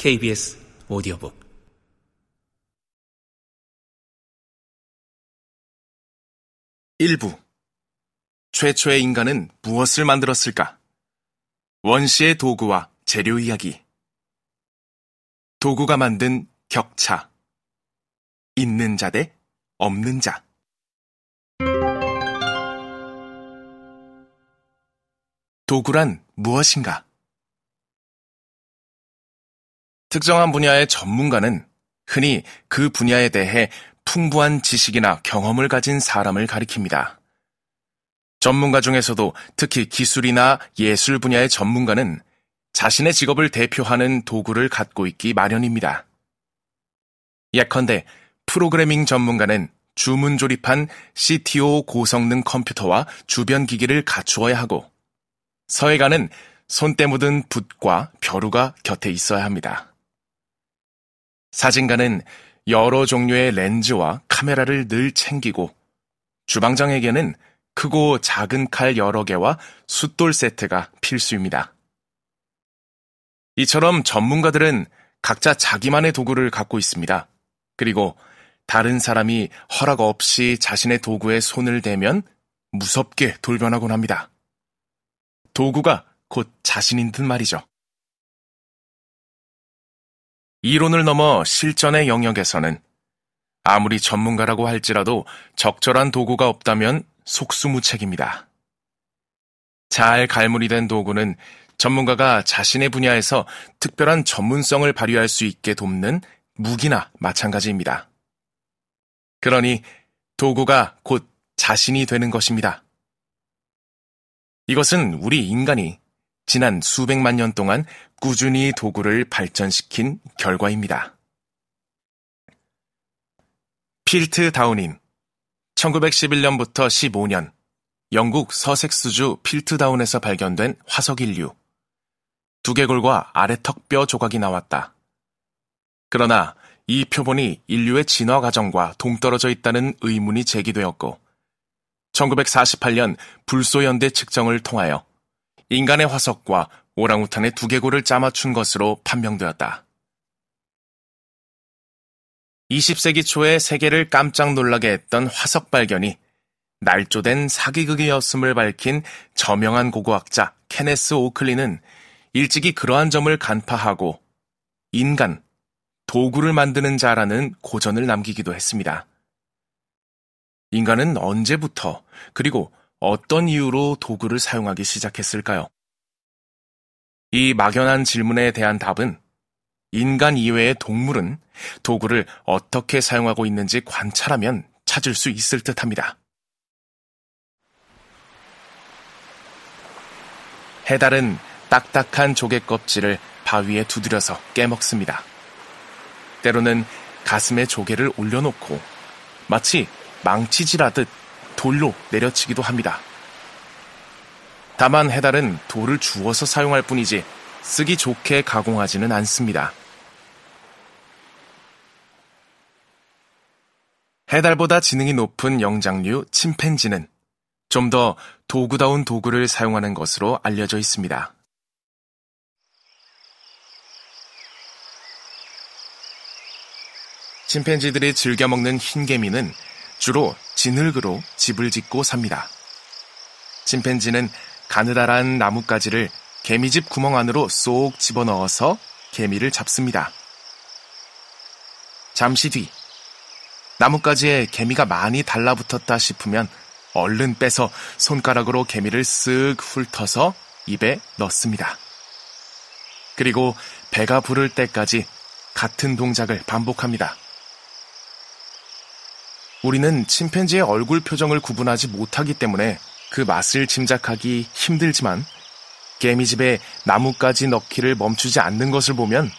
KBS 오디오북 일부 최초의 인간은 무엇을 만들었을까? 원시의 도구와 재료 이야기. 도구가 만든 격차. 있는 자 대 없는 자. 도구란 무엇인가? 특정한 분야의 전문가는 흔히 그 분야에 대해 풍부한 지식이나 경험을 가진 사람을 가리킵니다. 전문가 중에서도 특히 기술이나 예술 분야의 전문가는 자신의 직업을 대표하는 도구를 갖고 있기 마련입니다. 예컨대 프로그래밍 전문가는 주문 조립한 CTO 고성능 컴퓨터와 주변 기기를 갖추어야 하고 서예가는 손때 묻은 붓과 벼루가 곁에 있어야 합니다. 사진가는 여러 종류의 렌즈와 카메라를 늘 챙기고 주방장에게는 크고 작은 칼 여러 개와 숫돌 세트가 필수입니다. 이처럼 전문가들은 각자 자기만의 도구를 갖고 있습니다. 그리고 다른 사람이 허락 없이 자신의 도구에 손을 대면 무섭게 돌변하곤 합니다. 도구가 곧 자신인 듯 말이죠. 이론을 넘어 실전의 영역에서는 아무리 전문가라고 할지라도 적절한 도구가 없다면 속수무책입니다. 잘 갈무리된 도구는 전문가가 자신의 분야에서 특별한 전문성을 발휘할 수 있게 돕는 무기나 마찬가지입니다. 그러니 도구가 곧 자신이 되는 것입니다. 이것은 우리 인간이 지난 수백만 년 동안 꾸준히 도구를 발전시킨 결과입니다. 필트 다우닌 1911년부터 15년 영국 서색스주 필트다운에서 발견된 화석 인류. 두개골과 아래턱뼈 조각이 나왔다. 그러나 이 표본이 인류의 진화 과정과 동떨어져 있다는 의문이 제기되었고 1948년 불소연대 측정을 통하여 인간의 화석과 오랑우탄의 두개골을 짜맞춘 것으로 판명되었다. 20세기 초에 세계를 깜짝 놀라게 했던 화석 발견이 날조된 사기극이었음을 밝힌 저명한 고고학자 케네스 오클리는 일찍이 그러한 점을 간파하고 인간, 도구를 만드는 자라는 고전을 남기기도 했습니다. 인간은 언제부터 그리고 어떤 이유로 도구를 사용하기 시작했을까요? 이 막연한 질문에 대한 답은 인간 이외의 동물은 도구를 어떻게 사용하고 있는지 관찰하면 찾을 수 있을 듯 합니다. 해달은 딱딱한 조개 껍질을 바위에 두드려서 깨먹습니다. 때로는 가슴에 조개를 올려놓고 마치 망치질하듯 돌로 내려치기도 합니다. 다만 해달은 돌을 주워서 사용할 뿐이지 쓰기 좋게 가공하지는 않습니다. 해달보다 지능이 높은 영장류 침팬지는 좀 더 도구다운 도구를 사용하는 것으로 알려져 있습니다. 침팬지들이 즐겨 먹는 흰개미는 주로 진흙으로 집을 짓고 삽니다. 침팬지는 가느다란 나뭇가지를 개미집 구멍 안으로 쏙 집어넣어서 개미를 잡습니다. 잠시 뒤 나뭇가지에 개미가 많이 달라붙었다 싶으면 얼른 빼서 손가락으로 개미를 쓱 훑어서 입에 넣습니다. 그리고 배가 부를 때까지 같은 동작을 반복합니다. 우리는 침팬지의 얼굴 표정을 구분하지 못하기 때문에 그 맛을 짐작하기 힘들지만 개미집에 나뭇가지 넣기를 멈추지 않는 것을 보면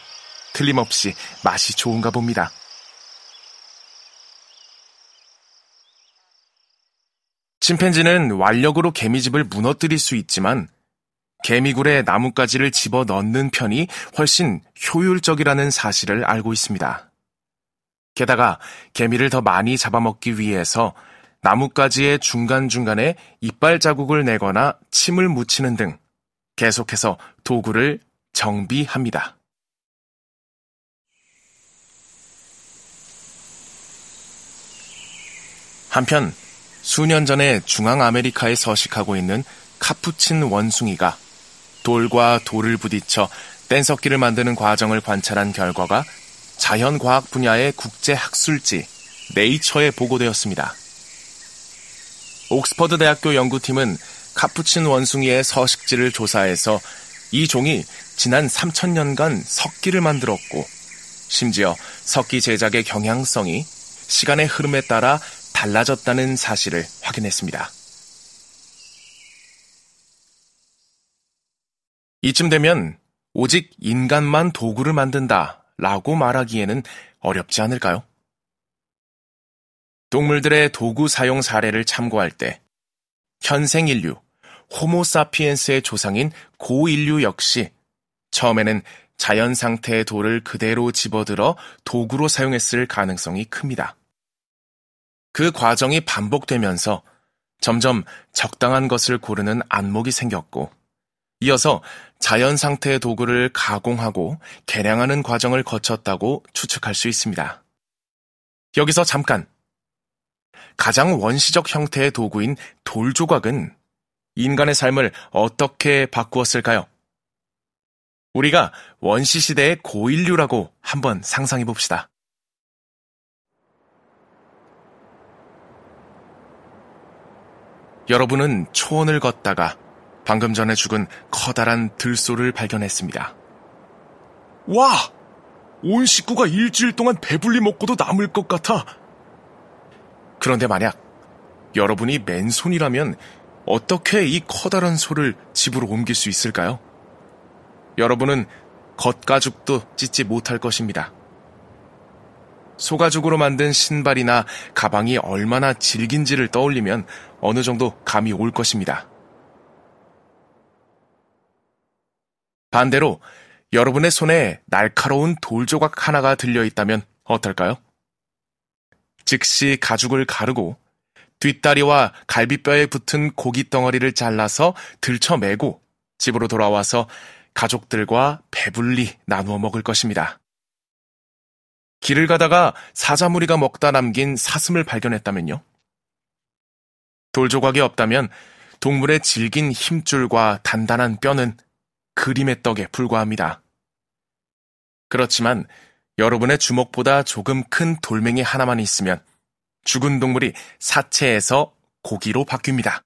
틀림없이 맛이 좋은가 봅니다. 침팬지는 완력으로 개미집을 무너뜨릴 수 있지만 개미굴에 나뭇가지를 집어 넣는 편이 훨씬 효율적이라는 사실을 알고 있습니다. 게다가 개미를 더 많이 잡아먹기 위해서 나뭇가지의 중간중간에 이빨 자국을 내거나 침을 묻히는 등 계속해서 도구를 정비합니다. 한편 수년 전에 중앙 아메리카에 서식하고 있는 카푸친 원숭이가 돌과 돌을 부딪혀 뗀석기를 만드는 과정을 관찰한 결과가 자연과학 분야의 국제 학술지 네이처에 보고되었습니다. 옥스퍼드 대학교 연구팀은 카푸친 원숭이의 서식지를 조사해서 이 종이 지난 3천년간 석기를 만들었고 심지어 석기 제작의 경향성이 시간의 흐름에 따라 달라졌다는 사실을 확인했습니다. 이쯤 되면 오직 인간만 도구를 만든다 라고 말하기에는 어렵지 않을까요? 동물들의 도구 사용 사례를 참고할 때 현생 인류, 호모사피엔스의 조상인 고인류 역시 처음에는 자연 상태의 돌을 그대로 집어들어 도구로 사용했을 가능성이 큽니다. 그 과정이 반복되면서 점점 적당한 것을 고르는 안목이 생겼고, 이어서 자연 상태의 도구를 가공하고 개량하는 과정을 거쳤다고 추측할 수 있습니다. 여기서 잠깐! 가장 원시적 형태의 도구인 돌 조각은 인간의 삶을 어떻게 바꾸었을까요? 우리가 원시시대의 고인류라고 한번 상상해 봅시다. 여러분은 초원을 걷다가 방금 전에 죽은 커다란 들소를 발견했습니다. 와! 온 식구가 일주일 동안 배불리 먹고도 남을 것 같아. 그런데 만약 여러분이 맨손이라면 어떻게 이 커다란 소를 집으로 옮길 수 있을까요? 여러분은 겉가죽도 찢지 못할 것입니다. 소가죽으로 만든 신발이나 가방이 얼마나 질긴지를 떠올리면 어느 정도 감이 올 것입니다. 반대로 여러분의 손에 날카로운 돌 조각 하나가 들려 있다면 어떨까요? 즉시 가죽을 가르고 뒷다리와 갈비뼈에 붙은 고기 덩어리를 잘라서 들쳐매고 집으로 돌아와서 가족들과 배불리 나누어 먹을 것입니다. 길을 가다가 사자무리가 먹다 남긴 사슴을 발견했다면요? 돌조각이 없다면 동물의 질긴 힘줄과 단단한 뼈는 그림의 떡에 불과합니다. 그렇지만 여러분의 주먹보다 조금 큰 돌멩이 하나만 있으면 죽은 동물이 사체에서 고기로 바뀝니다.